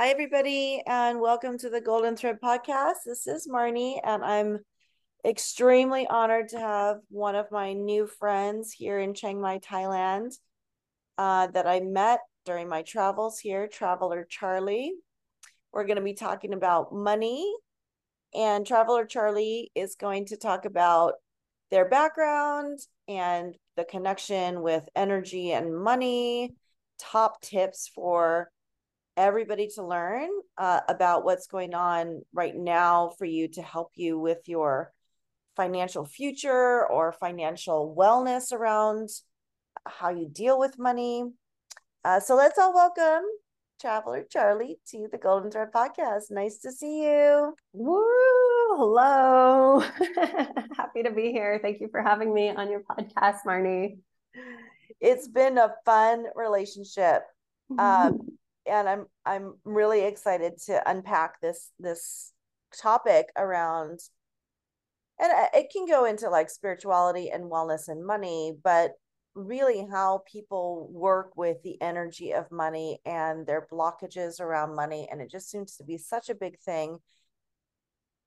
Hi, everybody, and welcome to the Golden Thread Podcast. This is Marnie, and I'm extremely honored to have one of my new friends here in Chiang Mai, Thailand, uh, that I met during my travels here, Traveler Charly. We're going to be talking about money, and Traveler Charly is going to talk about their background and the connection with energy and money, top tips for everybody to learn uh, about what's going on right now for you to help you with your financial future or financial wellness around how you deal with money. Uh, so let's all welcome Traveler Charly to the Golden Thread Podcast. Nice to see you. Woo! Hello. Happy to be here. Thank you for having me on your podcast, Marnie. It's been a fun relationship. Um, and I'm I'm really excited to unpack this this topic around and it can go into like spirituality and wellness and money but really how people work with the energy of money and their blockages around money and it just seems to be such a big thing.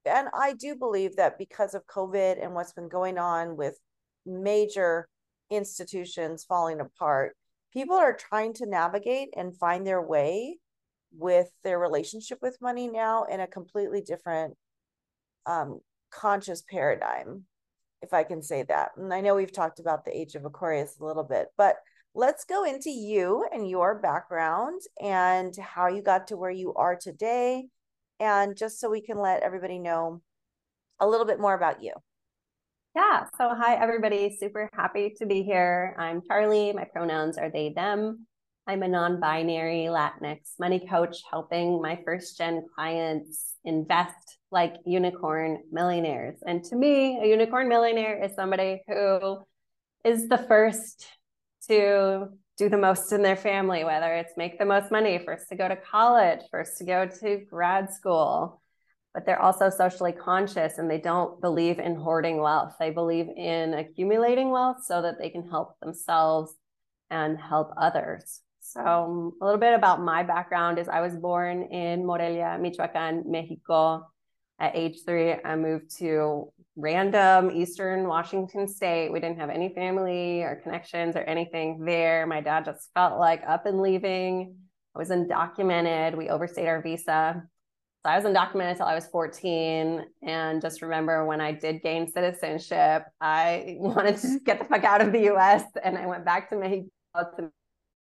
And i do believe that because of covid and what's been going on with major institutions falling apart people are trying to navigate and find their way with their relationship with money now in a completely different um, conscious paradigm, if I can say that. And I know we've talked about the age of Aquarius a little bit, but let's go into you and your background and how you got to where you are today. And just so we can let everybody know a little bit more about you. Yeah. So, hi, everybody. Super happy to be here. I'm Charly. My pronouns are they, them. I'm a non binary Latinx money coach helping my first gen clients invest like unicorn millionaires. And to me, a unicorn millionaire is somebody who is the first to do the most in their family, whether it's make the most money, first to go to college, first to go to grad school, but they're also socially conscious and they don't believe in hoarding wealth. They believe in accumulating wealth so that they can help themselves and help others. So, um, a little bit about my background is I was born in Morelia, Michoacan, Mexico. At age three, I moved to random Eastern Washington state. We didn't have any family or connections or anything there. My dad just felt like up and leaving. I was undocumented. We overstayed our visa. So I was undocumented until I was 14. And just remember when I did gain citizenship, I wanted to get the fuck out of the US. And I went back to Mexico to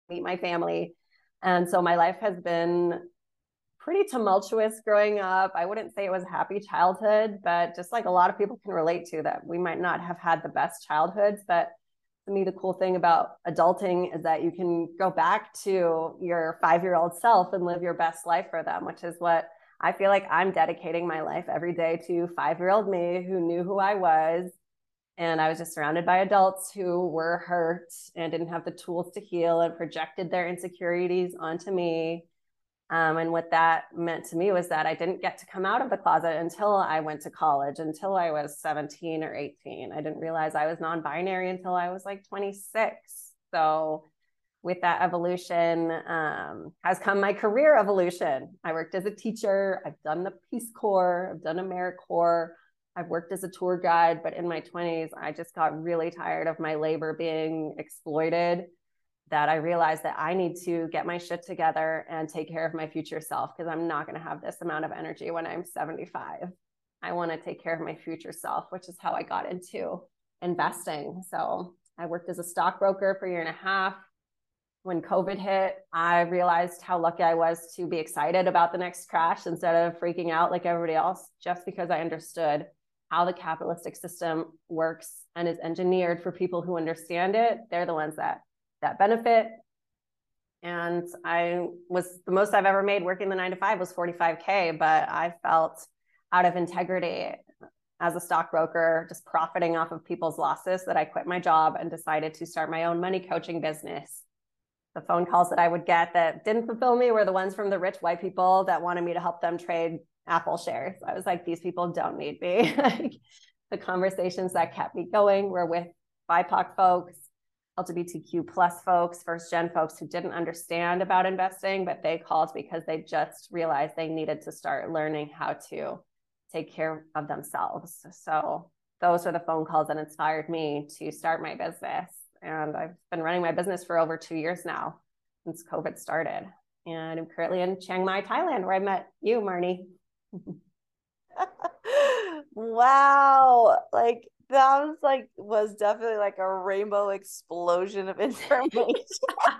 meet my family. And so my life has been pretty tumultuous growing up. I wouldn't say it was a happy childhood, but just like a lot of people can relate to that, we might not have had the best childhoods. But to me, the cool thing about adulting is that you can go back to your five year old self and live your best life for them, which is what I feel like I'm dedicating my life every day to five year old me who knew who I was. And I was just surrounded by adults who were hurt and didn't have the tools to heal and projected their insecurities onto me. Um, and what that meant to me was that I didn't get to come out of the closet until I went to college, until I was 17 or 18. I didn't realize I was non binary until I was like 26. So with that evolution um, has come my career evolution. I worked as a teacher. I've done the Peace Corps. I've done AmeriCorps. I've worked as a tour guide, but in my 20s, I just got really tired of my labor being exploited. That I realized that I need to get my shit together and take care of my future self because I'm not going to have this amount of energy when I'm 75. I want to take care of my future self, which is how I got into investing. So I worked as a stockbroker for a year and a half when COVID hit, I realized how lucky I was to be excited about the next crash instead of freaking out like everybody else, just because I understood how the capitalistic system works and is engineered for people who understand it. They're the ones that that benefit. And I was the most I've ever made working the nine to five was 45K, but I felt out of integrity as a stockbroker, just profiting off of people's losses that I quit my job and decided to start my own money coaching business the phone calls that I would get that didn't fulfill me were the ones from the rich white people that wanted me to help them trade Apple shares. I was like, these people don't need me. the conversations that kept me going were with BIPOC folks LGBTQ plus folks, first gen folks who didn't understand about investing, but they called because they just realized they needed to start learning how to take care of themselves. So those were the phone calls that inspired me to start my business. And I've been running my business for over two years now since COVID started. And I'm currently in Chiang Mai, Thailand, where I met you, Marnie. wow. Like that was like was definitely like a rainbow explosion of information.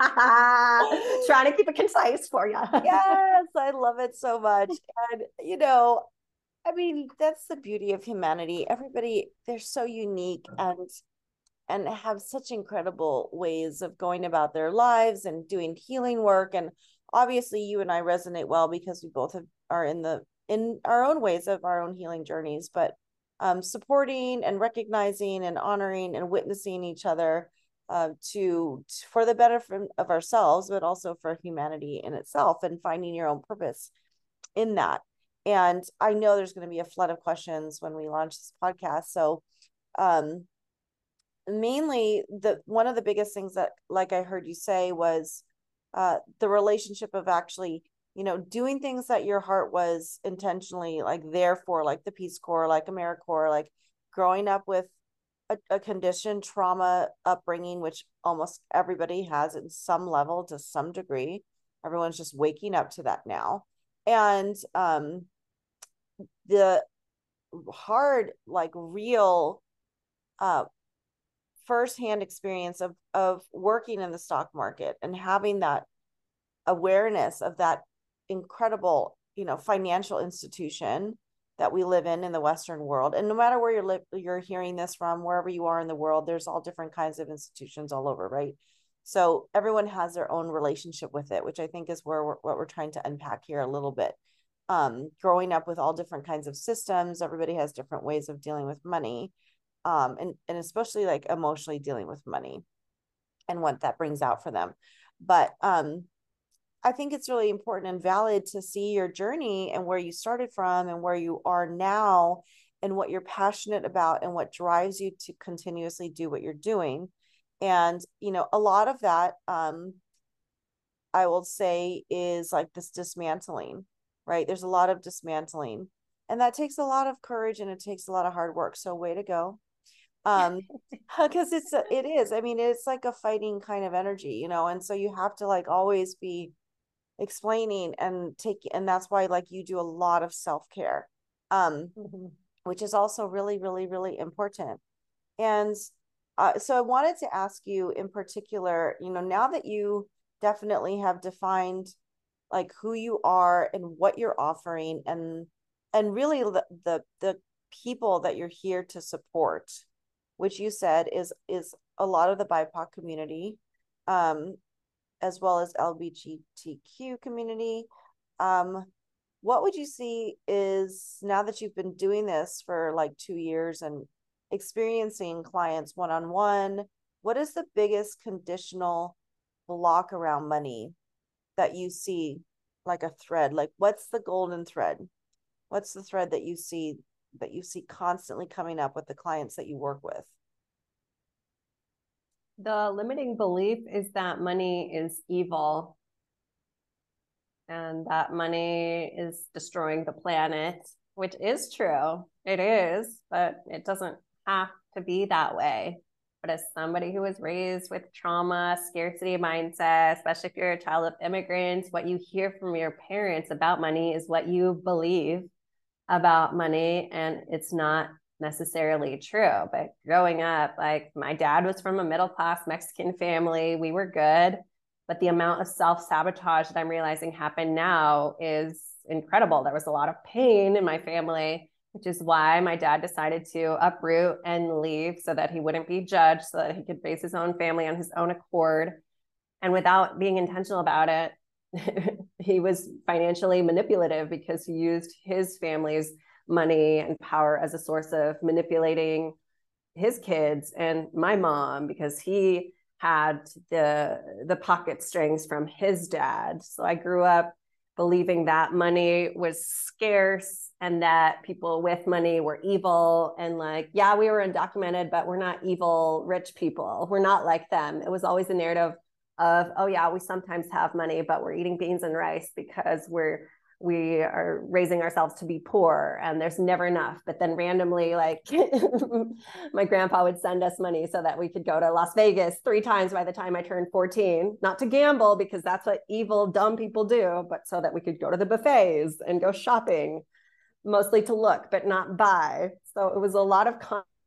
Trying to keep it concise for you. yes, I love it so much. And you know, I mean, that's the beauty of humanity. Everybody, they're so unique and and have such incredible ways of going about their lives and doing healing work. And obviously, you and I resonate well because we both have, are in the in our own ways of our own healing journeys. But um, supporting and recognizing and honoring and witnessing each other uh, to for the benefit of ourselves, but also for humanity in itself, and finding your own purpose in that. And I know there's going to be a flood of questions when we launch this podcast. So, um, mainly the one of the biggest things that, like I heard you say, was uh, the relationship of actually you know, doing things that your heart was intentionally like there for, like the Peace Corps, like AmeriCorps, like growing up with a, a condition trauma upbringing, which almost everybody has in some level to some degree. Everyone's just waking up to that now. And um the hard, like real uh firsthand experience of of working in the stock market and having that awareness of that incredible, you know, financial institution that we live in in the Western world. And no matter where you're li- you're hearing this from, wherever you are in the world, there's all different kinds of institutions all over, right? So everyone has their own relationship with it, which I think is where we're, what we're trying to unpack here a little bit. Um, growing up with all different kinds of systems, everybody has different ways of dealing with money, um, and and especially like emotionally dealing with money, and what that brings out for them. But um, I think it's really important and valid to see your journey and where you started from and where you are now and what you're passionate about and what drives you to continuously do what you're doing. And, you know, a lot of that, um, I will say, is like this dismantling, right? There's a lot of dismantling. And that takes a lot of courage and it takes a lot of hard work. So, way to go um because it's a, it is i mean it's like a fighting kind of energy you know and so you have to like always be explaining and take and that's why like you do a lot of self-care um mm-hmm. which is also really really really important and uh, so i wanted to ask you in particular you know now that you definitely have defined like who you are and what you're offering and and really the the, the people that you're here to support which you said is is a lot of the bipoc community um as well as LGBTQ community. Um, what would you see is now that you've been doing this for like two years and experiencing clients one on one, what is the biggest conditional block around money that you see like a thread? Like, what's the golden thread? What's the thread that you see that you see constantly coming up with the clients that you work with? The limiting belief is that money is evil and that money is destroying the planet, which is true. It is, but it doesn't have to be that way. But as somebody who was raised with trauma, scarcity mindset, especially if you're a child of immigrants, what you hear from your parents about money is what you believe about money. And it's not necessarily true. But growing up, like my dad was from a middle class Mexican family. We were good. But the amount of self sabotage that I'm realizing happened now is incredible. There was a lot of pain in my family, which is why my dad decided to uproot and leave so that he wouldn't be judged, so that he could raise his own family on his own accord. And without being intentional about it, he was financially manipulative because he used his family's money and power as a source of manipulating his kids and my mom because he had the the pocket strings from his dad. So i grew up believing that money was scarce and that people with money were evil and like yeah we were undocumented but we're not evil rich people. We're not like them. It was always a narrative of oh yeah we sometimes have money but we're eating beans and rice because we're we are raising ourselves to be poor and there's never enough but then randomly like my grandpa would send us money so that we could go to las vegas three times by the time i turned 14 not to gamble because that's what evil dumb people do but so that we could go to the buffets and go shopping mostly to look but not buy so it was a lot of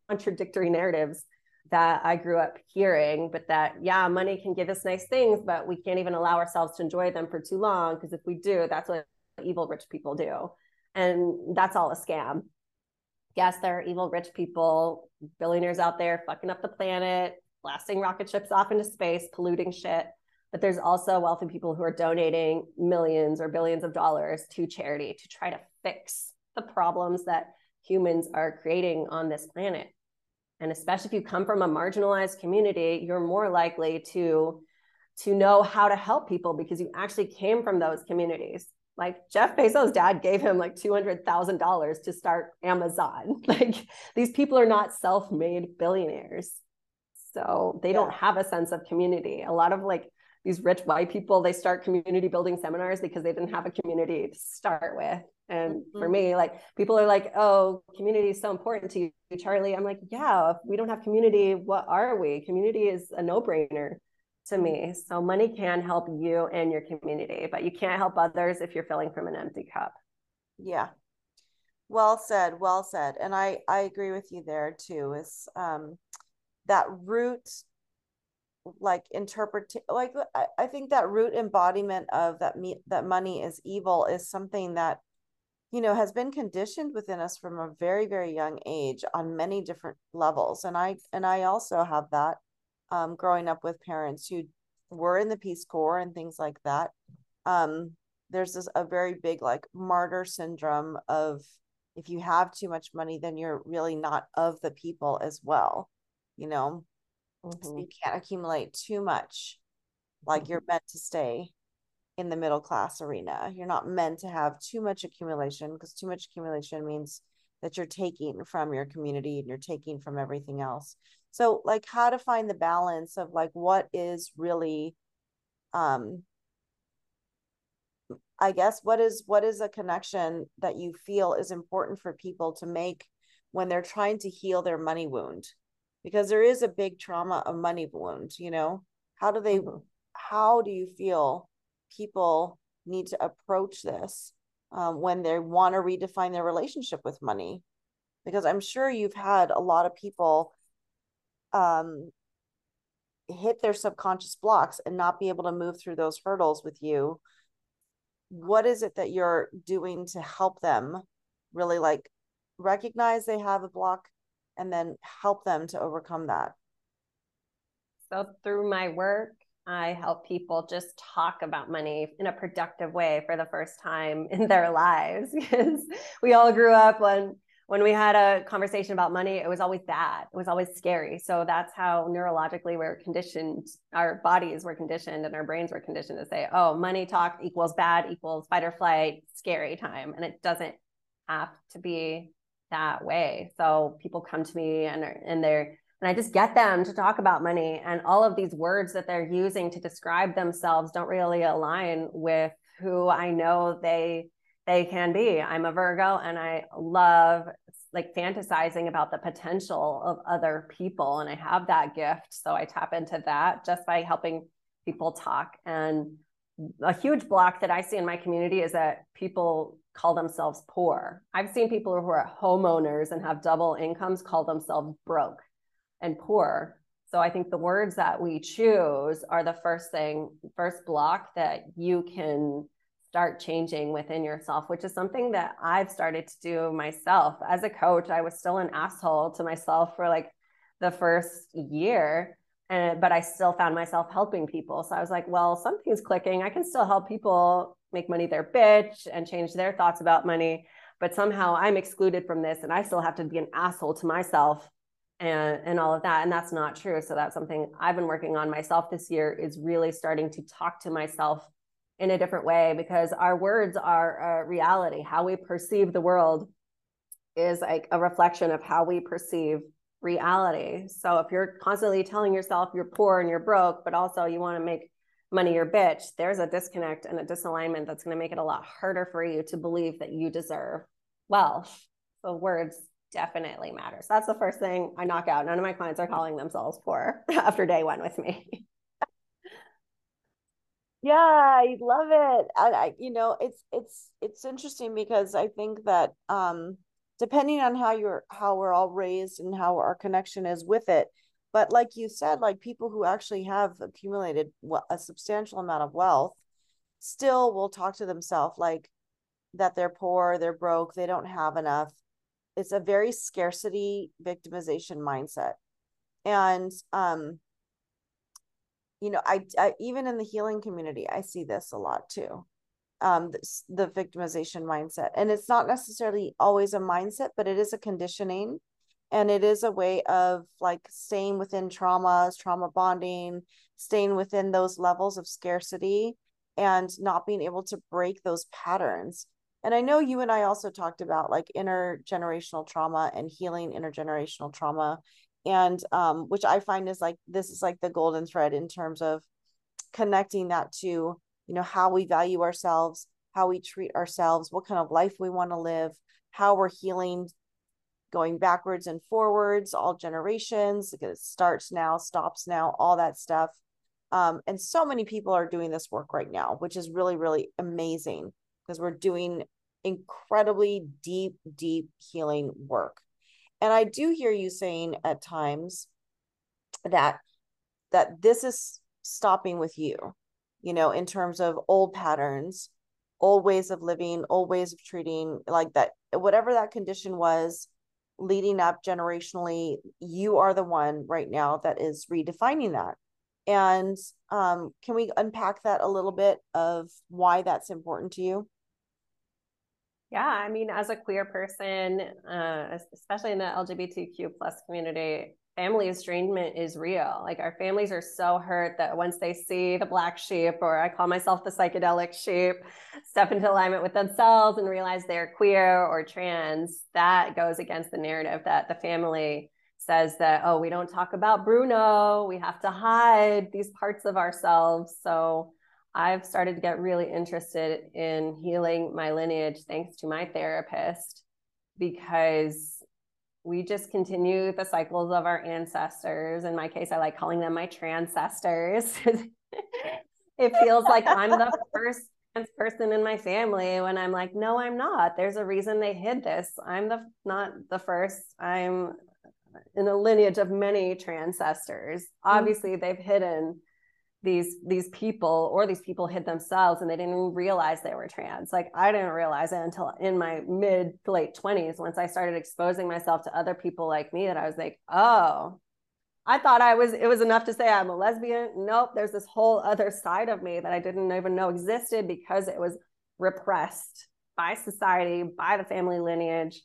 contradictory narratives that I grew up hearing, but that, yeah, money can give us nice things, but we can't even allow ourselves to enjoy them for too long. Because if we do, that's what evil rich people do. And that's all a scam. Yes, there are evil rich people, billionaires out there fucking up the planet, blasting rocket ships off into space, polluting shit. But there's also wealthy people who are donating millions or billions of dollars to charity to try to fix the problems that humans are creating on this planet. And especially if you come from a marginalized community, you're more likely to to know how to help people because you actually came from those communities like Jeff Bezos' dad gave him like $200,000 to start Amazon. Like these people are not self made billionaires. So they yeah. don't have a sense of community. A lot of like these rich white people, they start community building seminars because they didn't have a community to start with. And mm-hmm. for me, like people are like, oh, community is so important to you, Charly. I'm like, yeah, if we don't have community, what are we? Community is a no brainer to me. So money can help you and your community, but you can't help others if you're filling from an empty cup. Yeah. Well said, well said. And I I agree with you there too. Is um that root like interpret like I, I think that root embodiment of that me that money is evil is something that you know has been conditioned within us from a very very young age on many different levels and i and i also have that um, growing up with parents who were in the Peace Corps and things like that. Um, there's this a very big like martyr syndrome of if you have too much money, then you're really not of the people as well. You know, mm-hmm. so you can't accumulate too much. Like mm-hmm. you're meant to stay in the middle class arena. You're not meant to have too much accumulation because too much accumulation means that you're taking from your community and you're taking from everything else so like how to find the balance of like what is really um i guess what is what is a connection that you feel is important for people to make when they're trying to heal their money wound? Because there is a big trauma of money wound you know? How do they mm-hmm. how do you feel people need to approach this um, when they want to redefine their relationship with money? Because i'm sure you've had a lot of people um, hit their subconscious blocks and not be able to move through those hurdles with you what is it that you're doing to help them really like recognize they have a block and then help them to overcome that? So through my work i help people just talk about money in a productive way for the first time in their lives because we all grew up when when we had a conversation about money, it was always bad. It was always scary. So that's how neurologically we're conditioned, our bodies were conditioned and our brains were conditioned to say, oh, money talk equals bad, equals fight or flight, scary time. And it doesn't have to be that way. So people come to me and, and they're, and I just get them to talk about money. And all of these words that they're using to describe themselves don't really align with who I know they they can be. I'm a Virgo and I love like fantasizing about the potential of other people. And I have that gift. So I tap into that just by helping people talk. And a huge block that I see in my community is that people call themselves poor. I've seen people who are homeowners and have double incomes call themselves broke and poor. So I think the words that we choose are the first thing, first block that you can start changing within yourself, which is something that I've started to do myself. As a coach, I was still an asshole to myself for like the first year. And but I still found myself helping people. So I was like, well, something's clicking. I can still help people make money their bitch and change their thoughts about money. But somehow I'm excluded from this and I still have to be an asshole to myself and and all of that and that's not true so that's something i've been working on myself this year is really starting to talk to myself in a different way because our words are a reality. How we perceive the world is like a reflection of how we perceive reality. So if you're constantly telling yourself you're poor and you're broke, but also you want to make money your bitch, there's a disconnect and a disalignment that's going to make it a lot harder for you to believe that you deserve wealth. So words definitely matter. So that's the first thing I knock out. None of my clients are calling themselves poor after day one with me. Yeah, I love it. I, I, you know, it's it's it's interesting because I think that um depending on how you're how we're all raised and how our connection is with it, but like you said, like people who actually have accumulated a substantial amount of wealth still will talk to themselves like that they're poor, they're broke, they don't have enough. It's a very scarcity victimization mindset. And um you know, I, I even in the healing community, I see this a lot too. Um, the victimization mindset, and it's not necessarily always a mindset, but it is a conditioning and it is a way of like staying within traumas trauma bonding staying within those levels of scarcity and not being able to break those patterns and i know you and i also talked about like intergenerational trauma and healing intergenerational trauma and um which i find is like this is like the golden thread in terms of connecting that to you know how we value ourselves how we treat ourselves what kind of life we want to live how we're healing going backwards and forwards, all generations. Because it starts now, stops now, all that stuff. Um, and so many people are doing this work right now, which is really, really amazing because we're doing incredibly deep, deep healing work. And I do hear you saying at times that that this is stopping with you, you know, in terms of old patterns, old ways of living, old ways of treating, like that, whatever that condition was, leading up generationally you are the one right now that is redefining that. And um, can we unpack that a little bit of why that's important to you yeah i mean as a queer person uh, especially in the lgbtq plus community family estrangement is real. Like our families are so hurt that once they see the black sheep, or I call myself the psychedelic sheep, step into alignment with themselves and realize they're queer or trans, that goes against the narrative that the family says that, oh, we don't talk about Bruno. We have to hide these parts of ourselves. So I've started to get really interested in healing my lineage thanks to my therapist because we just continue the cycles of our ancestors. In my case, I like calling them my transcestors. it feels like I'm the first trans person in my family when I'm like, no, I'm not. There's a reason they hid this. I'm the not the first. I'm in a lineage of many transcestors. Mm-hmm. Obviously, they've hidden these these people or these people hid themselves and they didn't realize they were trans. Like i didn't realize it until in my mid to late 20s once i started exposing myself to other people like me that i was like oh i thought i was it was enough to say i'm a lesbian. Nope there's this whole other side of me that i didn't even know existed because it was repressed by society by the family lineage.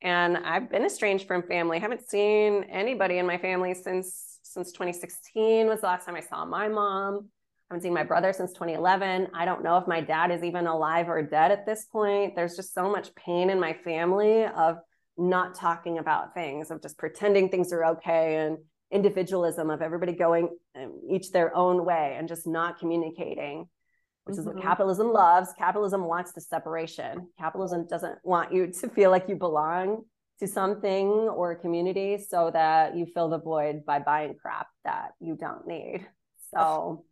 And i've been estranged from family. I haven't seen anybody in my family since since 2016 was the last time I saw my mom. I haven't seen my brother since 2011. I don't know if my dad is even alive or dead at this point. There's just so much pain in my family of not talking about things, of just pretending things are okay and individualism of everybody going um, each their own way and just not communicating, which mm-hmm. is what mm-hmm. capitalism loves. Capitalism wants the separation. Capitalism doesn't want you to feel like you belong to something or a community so that you fill the void by buying crap that you don't need. So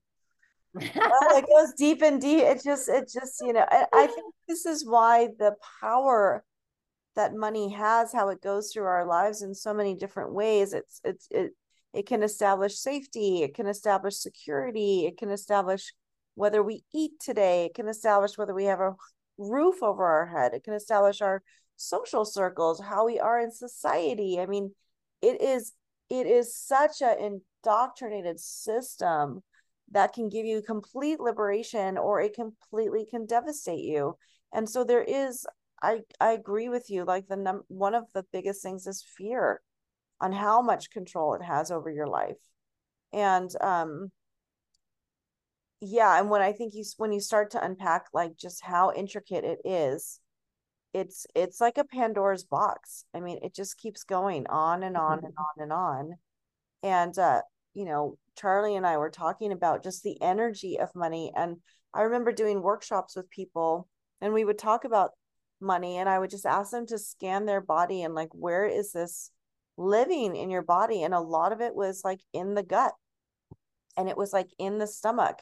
well, it goes deep and deep. It just, it just, you know, I, I think this is why the power that money has, how it goes through our lives in so many different ways. It's, it's, it, it can establish safety. It can establish security. It can establish whether we eat today. It can establish whether we have a roof over our head. It can establish our social circles, how we are in society. I mean, it is it is such an indoctrinated system that can give you complete liberation or it completely can devastate you. And so there is I I agree with you like the num- one of the biggest things is fear on how much control it has over your life. And um yeah and when i think you when you start to unpack like just how intricate it is it's it's like a pandora's box. I mean it just keeps going on and on mm-hmm. and on and on. And uh you know charly and i were talking about just the energy of money and i remember doing workshops with people and we would talk about money and i would just ask them to scan their body and like where is this living in your body? And a lot of it was like in the gut and it was like in the stomach.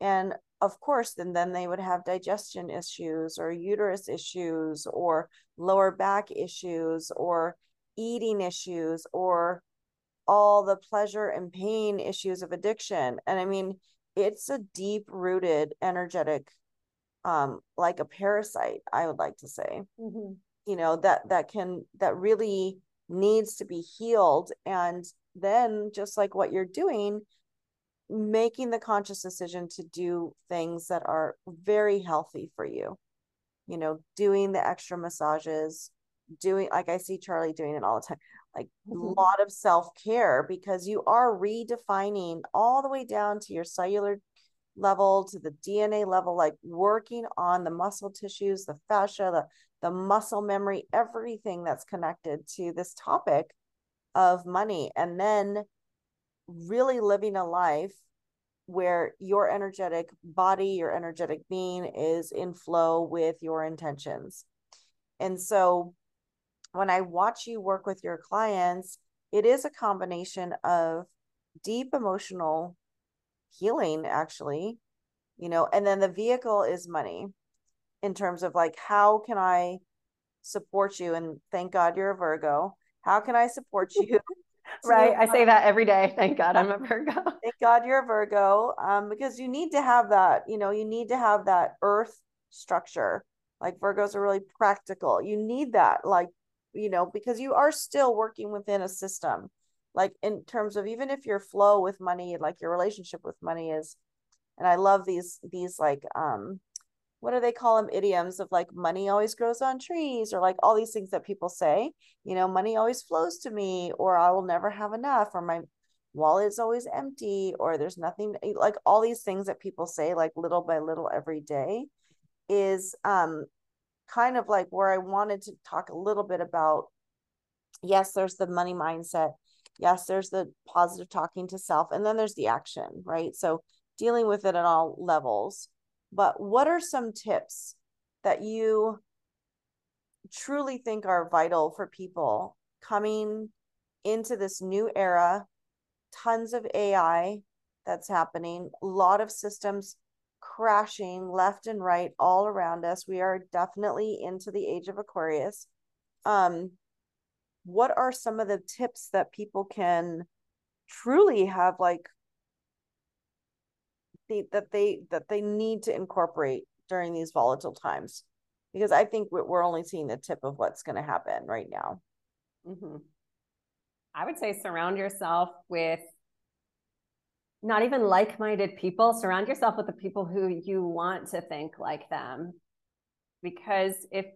And of course then then they would have digestion issues or uterus issues or lower back issues or eating issues or all the pleasure and pain issues of addiction. And i mean it's a deep rooted energetic um like a parasite i would like to say. Mm-hmm. you know that that can that really needs to be healed. And then just like what you're doing making the conscious decision to do things that are very healthy for you you know doing the extra massages doing like i see charly doing it all the time like a mm-hmm. lot of self-care because you are redefining all the way down to your cellular level to the dna level like working on the muscle tissues the fascia the the muscle memory everything that's connected to this topic of money and then really living a life where your energetic body, your energetic being is in flow with your intentions. And so when I watch you work with your clients, it is a combination of deep emotional healing, actually, you know, and then the vehicle is money in terms of like, how can I support you? And thank God you're a Virgo. How can I support you right. I say that every day. Thank God I'm a Virgo. Thank God you're a Virgo. Um, because you need to have that, you know, you need to have that earth structure. Like Virgos are really practical. You need that, like, you know, because you are still working within a system. Like in terms of even if your flow with money, like your relationship with money is, and I love these these like um what do they call them idioms of like money always grows on trees or like all these things that people say you know money always flows to me or i will never have enough or my wallet is always empty or there's nothing like all these things that people say like little by little every day is um kind of like where i wanted to talk a little bit about yes there's the money mindset yes there's the positive talking to self and then there's the action right? So dealing with it at all levels but what are some tips that you truly think are vital for people coming into this new era? Tons of AI that's happening, a lot of systems crashing left and right all around us. We are definitely into the age of Aquarius. Um, what are some of the tips that people can truly have like they, that they that they need to incorporate during these volatile times. Because i think we're only seeing the tip of what's going to happen right now. Mm-hmm. i would say surround yourself with not even like-minded people. Surround yourself with the people who you want to think like them. Because if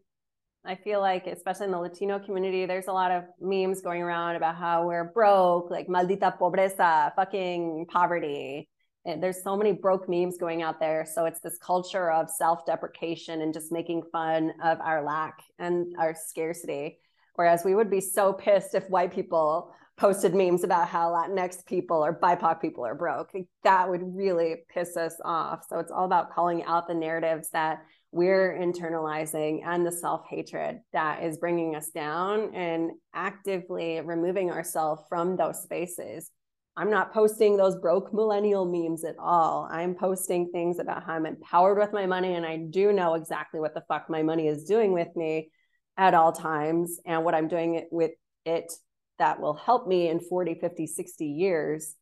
I feel like, especially in the Latino community, there's a lot of memes going around about how we're broke, like maldita pobreza, fucking poverty there's so many broke memes going out there. So it's this culture of self-deprecation and just making fun of our lack and our scarcity. Whereas we would be so pissed if white people posted memes about how latinx people or bipoc people are broke. That would really piss us off. So it's all about calling out the narratives that we're internalizing and the self-hatred that is bringing us down and actively removing ourselves from those spaces I'm not posting those broke millennial memes at all. I'm posting things about how I'm empowered with my money and I do know exactly what the fuck my money is doing with me at all times and what I'm doing with it that will help me in 40, 50, 60 years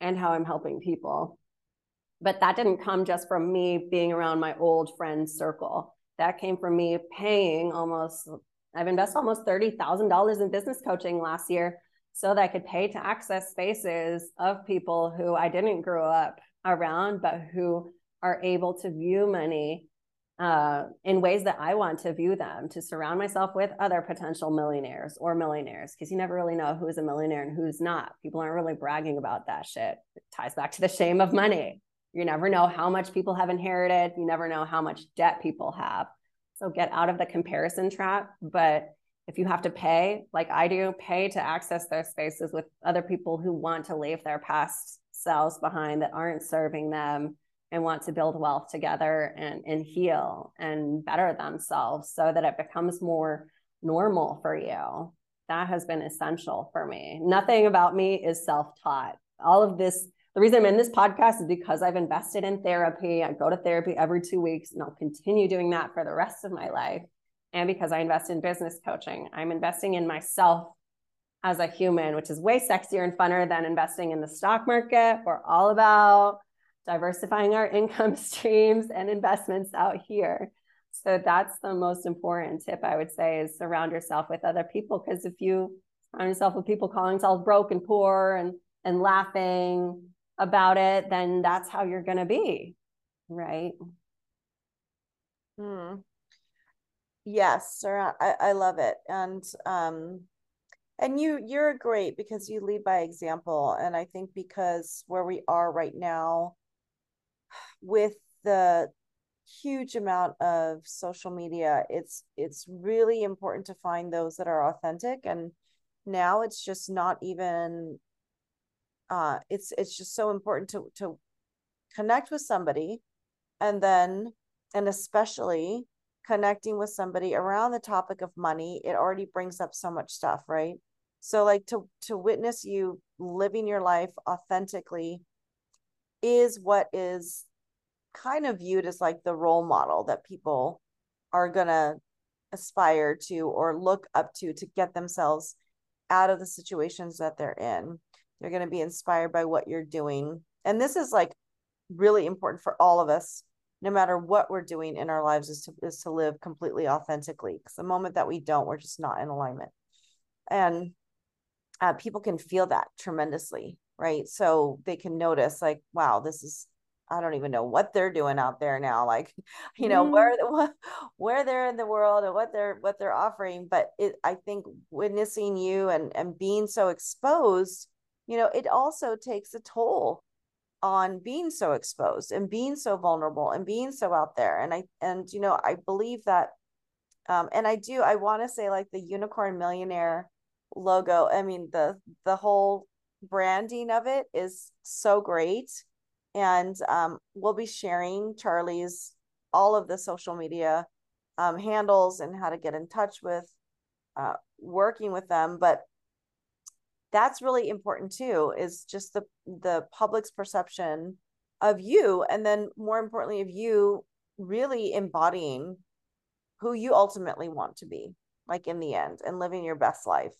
and how I'm helping people. But that didn't come just from me being around my old friend circle. That came from me paying almost, I've invested almost $30,000 in business coaching last year so that I could pay to access spaces of people who I didn't grow up around, but who are able to view money uh, in ways that I want to view them, to surround myself with other potential millionaires or millionaires, because you never really know who's a millionaire and who's not. People aren't really bragging about that shit. It ties back to the shame of money. You never know how much people have inherited. You never know how much debt people have. So get out of the comparison trap. But if you have to pay, like I do, pay to access those spaces with other people who want to leave their past selves behind that aren't serving them and want to build wealth together and, and heal and better themselves so that it becomes more normal for you. That has been essential for me. Nothing about me is self taught. All of this the reason I'm in this podcast is because I've invested in therapy. I go to therapy every two weeks and I'll continue doing that for the rest of my life. And because I invest in business coaching, I'm investing in myself as a human, which is way sexier and funner than investing in the stock market. We're all about diversifying our income streams and investments out here. So that's the most important tip I would say is surround yourself with other people. Because if you surround yourself with people calling themselves broke and poor and and laughing about it, then that's how you're to be. Right. Hmm. Yes, sir. I, I love it. And, um, and you, you're great because you lead by example. And I think because where we are right now with the huge amount of social media, it's, it's really important to find those that are authentic. And now it's just not even uh, it's it's just so important to to connect with somebody and then and especially connecting with somebody around the topic of money it already brings up so much stuff right so like to to witness you living your life authentically is what is kind of viewed as like the role model that people are going to aspire to or look up to to get themselves out of the situations that they're in they're going to be inspired by what you're doing. And this is like really important for all of us, no matter what we're doing in our lives, is to is to live completely authentically. Because the moment that we don't, we're just not in alignment. And uh, people can feel that tremendously, right? So they can notice, like, wow, this is I don't even know what they're doing out there now. Like, you know, mm. where where they're in the world and what they're what they're offering. But it, I think witnessing you and and being so exposed you know, it also takes a toll on being so exposed and being so vulnerable and being so out there. And I, and, you know, I believe that, um, and I do, I want to say like the unicorn millionaire logo. I mean, the, the whole branding of it is so great. And um, we'll be sharing Charly's all of the social media um, handles and how to get in touch with uh, working with them. But that's really important too is just the the public's perception of you and then more importantly of you really embodying who you ultimately want to be like in the end and living your best life.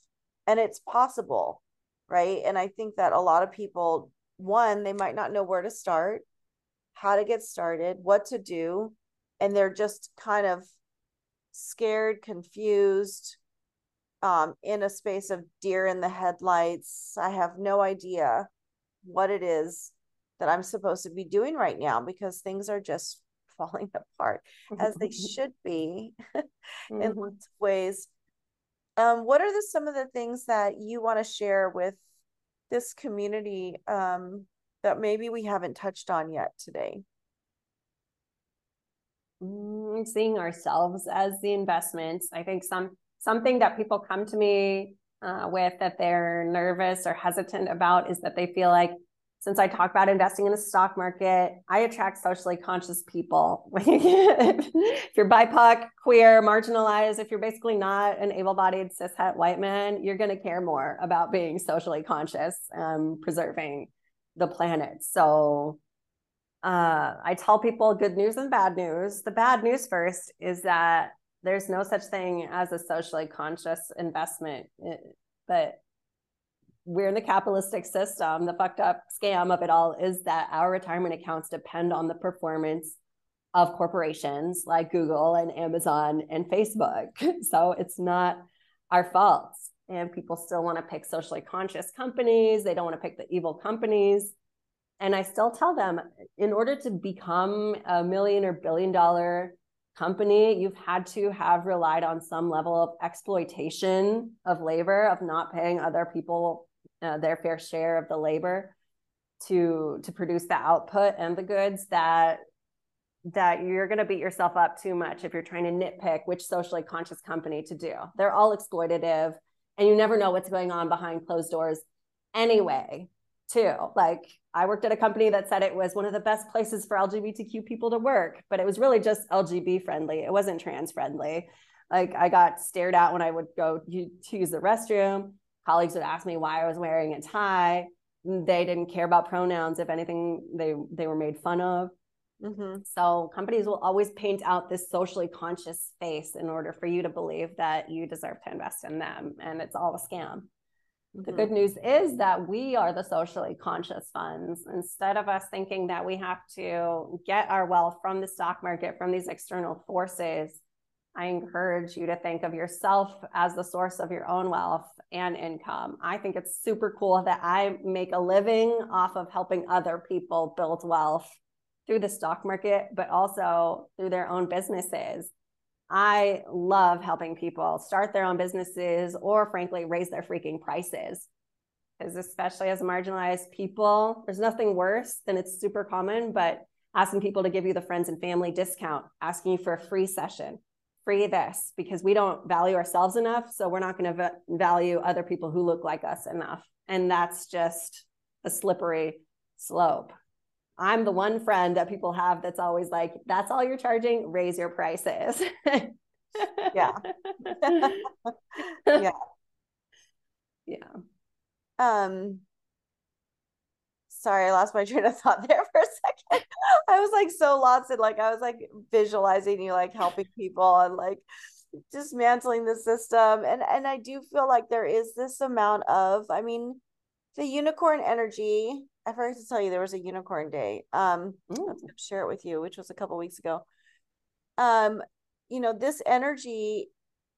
And it's possible right? And i think that a lot of people one they might not know where to start how to get started what to do and they're just kind of scared confused um, in a space of deer in the headlights. I have no idea what it is that I'm supposed to be doing right now because things are just falling apart as they should be in mm-hmm. lots of ways. Um, what are the, some of the things that you want to share with this community um, that maybe we haven't touched on yet today? Mm, seeing ourselves as the investments. I think some something that people come to me uh, with that they're nervous or hesitant about is that they feel like since I talk about investing in the stock market, I attract socially conscious people. if you're BIPOC, queer, marginalized, if you're basically not an able bodied cishet white man, you're going to care more about being socially conscious, and preserving the planet. So uh, I tell people good news and bad news. The bad news first is that there's no such thing as a socially conscious investment eh, but we're in the capitalistic system. The fucked up scam of it all is that our retirement accounts depend on the performance of corporations like google and amazon and facebook. So it's not our fault. And people still want to pick socially conscious companies. They don't want to pick the evil companies. And i still tell them in order to become a million or billion dollar company, you've had to have relied on some level of exploitation of labor, of not paying other people uh, their fair share of the labor. to to produce the output and the goods that that you're going to beat yourself up too much if you're trying to nitpick which socially conscious company to do. They're all exploitative and you never know what's going on behind closed doors anyway, too. Like I worked at a company that said it was one of the best places for LGBTQ people to work, but it was really just LGB friendly. It wasn't trans friendly. Like I got stared at when I would go to use the restroom. Colleagues would ask me why I was wearing a tie. They didn't care about pronouns. If anything, they they were made fun of. Mm-hmm. So companies will always paint out this socially conscious face in order for you to believe that you deserve to invest in them, and it's all a scam. Mm-hmm. The good news is that we are the socially conscious funds. Instead of us thinking that we have to get our wealth from the stock market, from these external forces, I encourage you to think of yourself as the source of your own wealth and income. I think it's super cool that I make a living off of helping other people build wealth through the stock market, but also through their own businesses. I love helping people start their own businesses or, frankly, raise their freaking prices. Because, especially as marginalized people, there's nothing worse than it's super common, but asking people to give you the friends and family discount, asking you for a free session, free this, because we don't value ourselves enough. So, we're not going to value other people who look like us enough. And that's just a slippery slope. I'm the one friend that people have that's always like, that's all you're charging, raise your prices. yeah. yeah. Yeah. Um sorry, I lost my train of thought there for a second. I was like so lost in like I was like visualizing you like helping people and like dismantling the system. And and I do feel like there is this amount of, I mean, the unicorn energy I forgot to tell you there was a unicorn day. Um, I'll share it with you, which was a couple weeks ago. Um, you know, this energy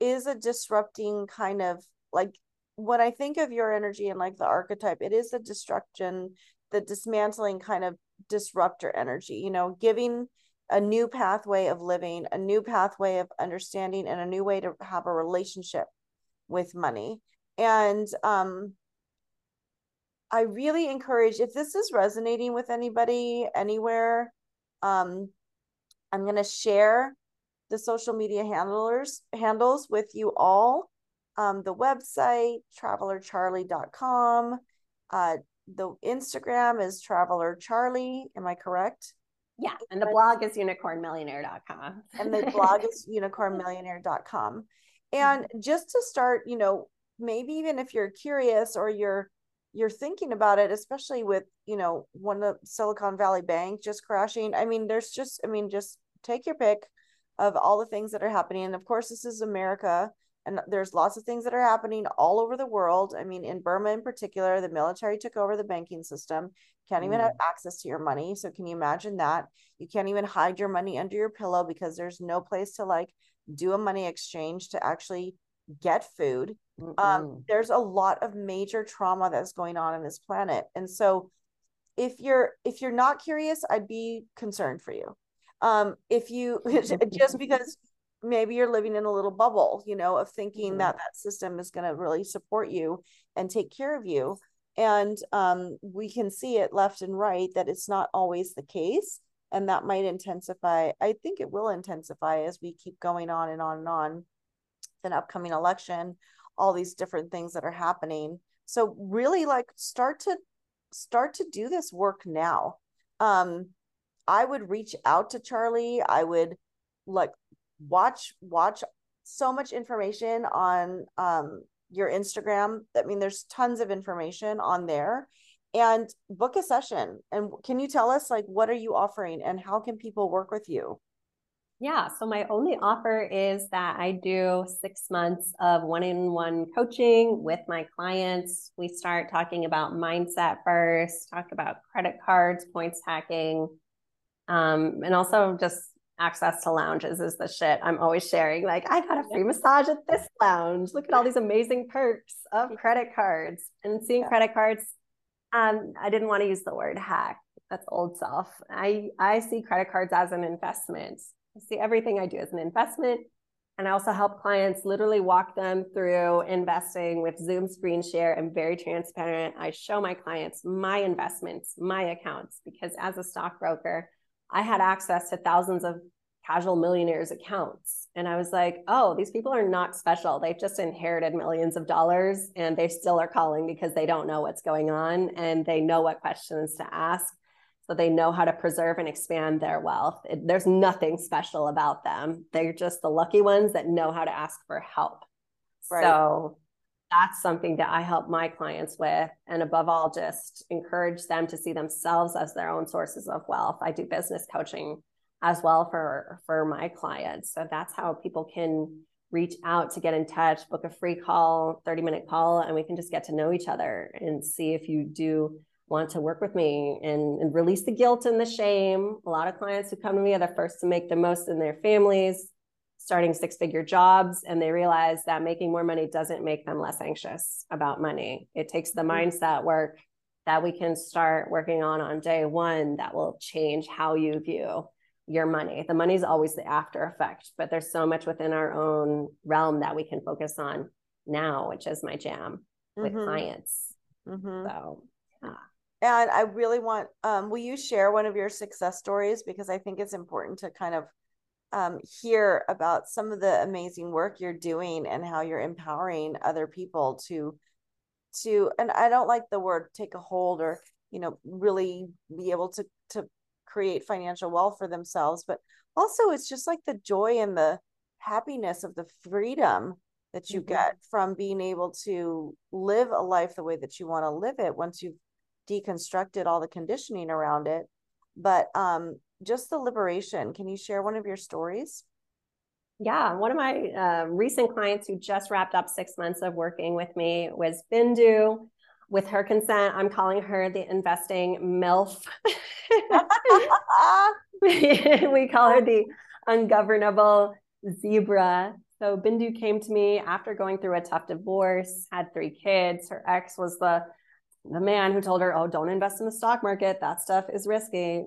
is a disrupting kind of like when I think of your energy and like the archetype, it is the destruction, the dismantling kind of disruptor energy, you know, giving a new pathway of living, a new pathway of understanding, and a new way to have a relationship with money. And um, I really encourage if this is resonating with anybody anywhere, um, I'm going to share the social media handlers handles with you all. Um, the website travelercharly.com. Uh, the Instagram is travelercharly. Am I correct? Yeah, and the blog is unicornmillionaire.com. and the blog is unicornmillionaire.com. And just to start, you know, maybe even if you're curious or you're you're thinking about it, especially with, you know, one of Silicon Valley Bank just crashing. I mean, there's just, I mean, just take your pick of all the things that are happening. And of course, this is America, and there's lots of things that are happening all over the world. I mean, in Burma in particular, the military took over the banking system. Can't even mm. have access to your money. So can you imagine that? You can't even hide your money under your pillow because there's no place to like do a money exchange to actually get food. Um, there's a lot of major trauma that's going on in this planet, and so if you're if you're not curious, I'd be concerned for you. Um, if you just because maybe you're living in a little bubble, you know, of thinking mm-hmm. that that system is going to really support you and take care of you, and um, we can see it left and right that it's not always the case and that might intensify i think it will intensify as we keep going on and on and on an upcoming election, all these different things that are happening. So really like start to start to do this work now. Um I would reach out to Charly. I would like watch watch so much information on um your Instagram. I mean there's tons of information on there and book a session. And can you tell us like what are you offering and how can people work with you? Yeah. So my only offer is that I do six months of one on one coaching with my clients. We start talking about mindset first, talk about credit cards, points hacking, um, and also just access to lounges is the shit I'm always sharing. Like, I got a free massage at this lounge. Look at all these amazing perks of credit cards and seeing credit cards. Um, I didn't want to use the word hack. That's old self. I, I see credit cards as an investment I see everything I do as an investment. And I also help clients literally walk them through investing with Zoom screen share. and very transparent. I show my clients my investments, my accounts, because as a stockbroker, I had access to thousands of casual millionaires accounts. And I was like, oh, these people are not special. They've just inherited millions of dollars and they still are calling because they don't know what's going on and they know what questions to ask. So they know how to preserve and expand their wealth. It, there's nothing special about them. They're just the lucky ones that know how to ask for help. Right. So that's something that I help my clients with. And above all, just encourage them to see themselves as their own sources of wealth. I do business coaching as well for for my clients so that's how people can reach out to get in touch book a free call 30 minute call and we can just get to know each other and see if you do want to work with me and, and release the guilt and the shame a lot of clients who come to me are the first to make the most in their families starting six figure jobs and they realize that making more money doesn't make them less anxious about money it takes the mm-hmm. mindset work that we can start working on on day one that will change how you view your money. The money's always the after effect, but there's so much within our own realm that we can focus on now, which is my jam with mm-hmm. clients. Mm-hmm. So, yeah. And I really want, um, will you share one of your success stories? Because I think it's important to kind of um, hear about some of the amazing work you're doing and how you're empowering other people to, to, and I don't like the word take a hold or, you know, really be able to, to create financial wealth for themselves but also it's just like the joy and the happiness of the freedom that you mm-hmm. get from being able to live a life the way that you want to live it once you've deconstructed all the conditioning around it but um just the liberation can you share one of your stories yeah, one of my uh, recent clients who just wrapped up six months of working with me was Bindu with her consent, I'm calling her the investing MILF. we call her the ungovernable zebra. So Bindu came to me after going through a tough divorce, had three kids. Her ex was the the man who told her, "Oh, don't invest in the stock market. That stuff is risky.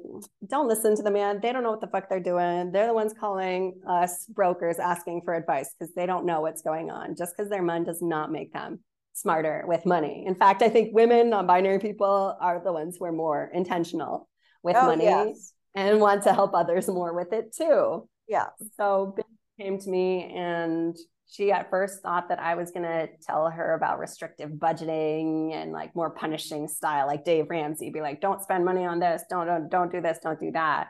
Don't listen to the man. They don't know what the fuck they're doing. They're the ones calling us brokers asking for advice because they don't know what's going on. Just because their money does not make them smarter with money. In fact, I think women, non binary people are the ones who are more intentional with oh, money yes. and want to help others more with it too. Yeah. So came to me and she at first thought that I was going to tell her about restrictive budgeting and like more punishing style, like Dave Ramsey, be like, don't spend money on this, don't, don't, don't do this, don't do that.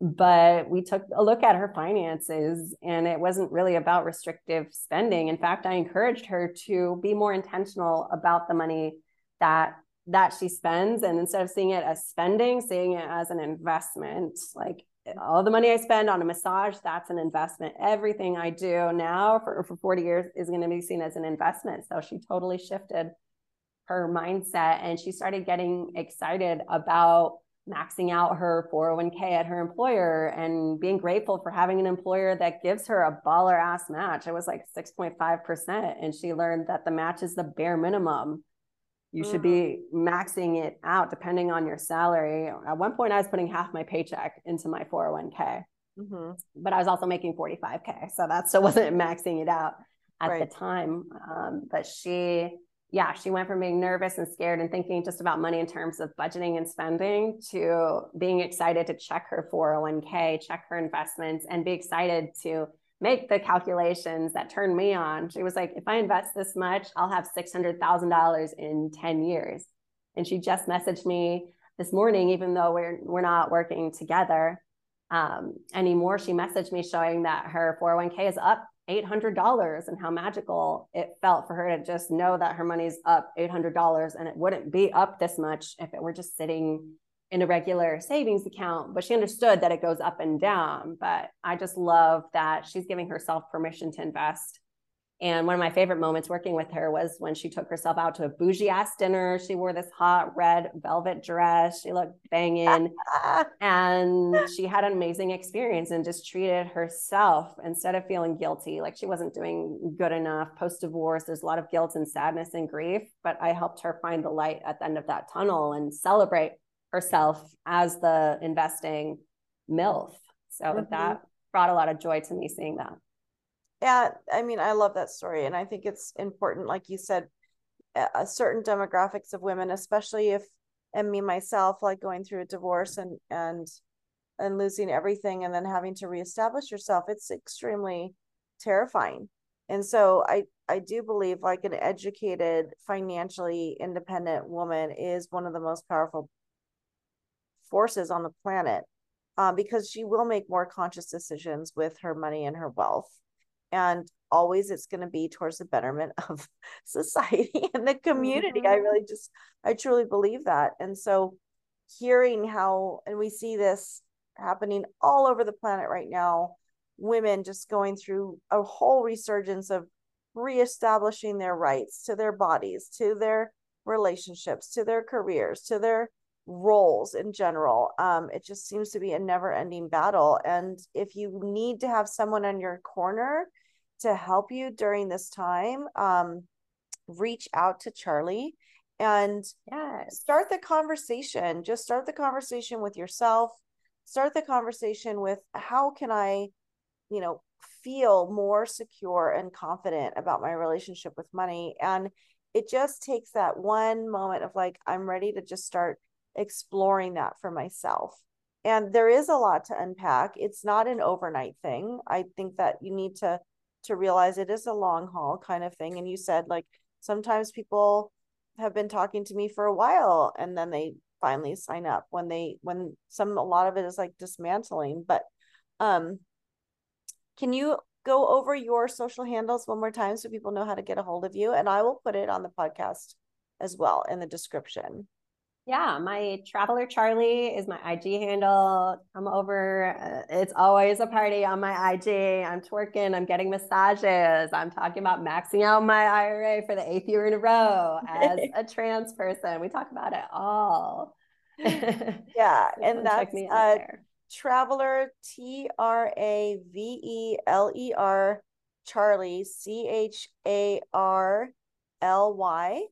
But we took a look at her finances and it wasn't really about restrictive spending. In fact i encouraged her to be more intentional about the money that that she spends. And instead of seeing it as spending seeing it as an investment like all the money i spend on a massage that's an investment everything i do now for, for 40 years is going to be seen as an investment so she totally shifted her mindset and she started getting excited about maxing out her 401k at her employer and being grateful for having an employer that gives her a baller ass match. It was like 6.5%. And she learned that the match is the bare minimum. You mm-hmm. should be maxing it out depending on your salary. At one point, I was putting half my paycheck into my 401k, mm-hmm. but I was also making 45K. So that still wasn't maxing it out at right. the time. Um, but she, yeah, she went from being nervous and scared and thinking just about money in terms of budgeting and spending to being excited to check her 401k, check her investments, and be excited to make the calculations that turned me on. She was like, if I invest this much, I'll have $600,000 in 10 years. And she just messaged me this morning, even though we're, we're not working together um, anymore. She messaged me showing that her 401k is up $800 and how magical it felt for her to just know that her money's up $800 and it wouldn't be up this much if it were just sitting in a regular savings account. But she understood that it goes up and down. But I just love that she's giving herself permission to invest and one of my favorite moments working with her was when she took herself out to a bougie ass dinner. She wore this hot red velvet dress. She looked banging. and she had an amazing experience and just treated herself instead of feeling guilty, like she wasn't doing good enough. Post divorce, there's a lot of guilt and sadness and grief. But I helped her find the light at the end of that tunnel and celebrate herself as the investing MILF. So mm-hmm. that brought a lot of joy to me seeing that. Yeah, I mean, I love that story, and I think it's important, like you said, a certain demographics of women, especially if, and me myself, like going through a divorce and and and losing everything, and then having to reestablish yourself. It's extremely terrifying, and so I I do believe like an educated, financially independent woman is one of the most powerful forces on the planet, um, because she will make more conscious decisions with her money and her wealth. And always it's going to be towards the betterment of society and the community. Mm-hmm. i really just i truly believe that. And so hearing how and we see this happening all over the planet right now women just going through a whole resurgence of reestablishing their rights to their bodies to their relationships to their careers to their roles in general um it just seems to be a never ending battle and if you need to have someone on your corner to help you during this time, um, reach out to Charly and yes. start the conversation. Just start the conversation with yourself. Start the conversation with how can I, you know, feel more secure and confident about my relationship with money. And it just takes that one moment of like, I'm ready to just start exploring that for myself. And there is a lot to unpack. It's not an overnight thing. I think that you need to to realize it is a long haul kind of thing. And you said like sometimes people have been talking to me for a while and then they finally sign up when they when some a lot of it is like dismantling. But um can you go over your social handles one more time so people know how to get a hold of you? And I will put it on the podcast as well in the description yeah, my traveler Charly is my IG handle. Come over. Uh, it's always a party on my IG. I'm twerking. I'm getting massages. I'm talking about maxing out my IRA for the eighth year in a row as a trans person. We talk about it all. yeah, and that's me uh, traveler T R A V E L E R Charly C H A R L Y.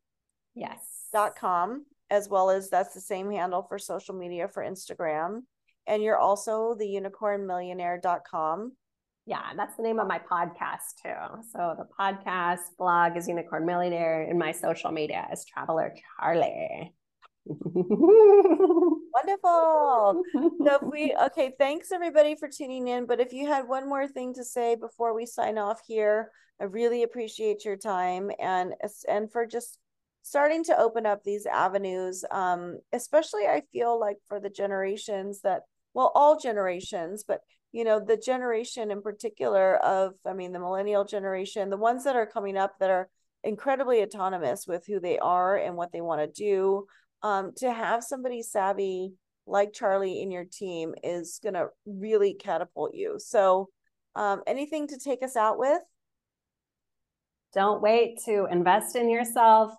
Yes. dot com as well as that's the same handle for social media for Instagram. And you're also the unicornmillionaire.com. Yeah, that's the name of my podcast too. So the podcast blog is Unicorn Millionaire, and my social media is Traveler Charly. Wonderful. So if we okay, thanks everybody for tuning in. But if you had one more thing to say before we sign off here, I really appreciate your time and and for just starting to open up these avenues um, especially i feel like for the generations that well all generations but you know the generation in particular of i mean the millennial generation the ones that are coming up that are incredibly autonomous with who they are and what they want to do um, to have somebody savvy like charly in your team is going to really catapult you. So um, anything to take us out with? Don't wait to invest in yourself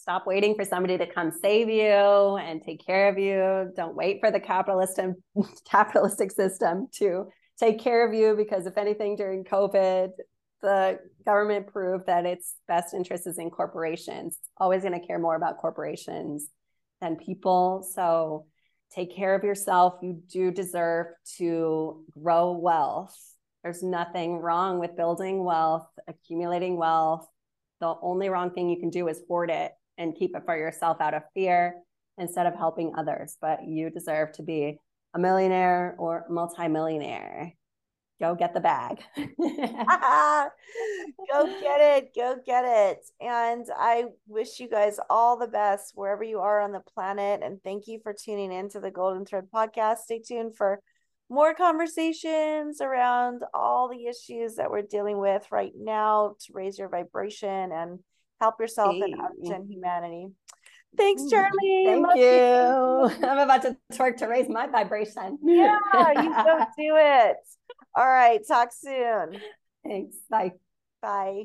Stop waiting for somebody to come save you and take care of you. Don't wait for the capitalist and capitalistic system to take care of you because if anything during COVID, the government proved that its best interest is in corporations. Always going to care more about corporations than people. So take care of yourself. You do deserve to grow wealth. There's nothing wrong with building wealth, accumulating wealth. The only wrong thing you can do is hoard it and keep it for yourself out of fear instead of helping others. But you deserve to be a millionaire or multimillionaire. Go get the bag. go get it. Go get it. And I wish you guys all the best wherever you are on the planet. And thank you for tuning in to the Golden Thread podcast. Stay tuned for more conversations around all the issues that we're dealing with right now to raise your vibration and help yourself hey. and others humanity. Thanks, mm, Charly. Thank you. you. I'm about to twerk to raise my vibration. Yeah, you go do it. All right. Talk soon. Thanks. Bye. Bye.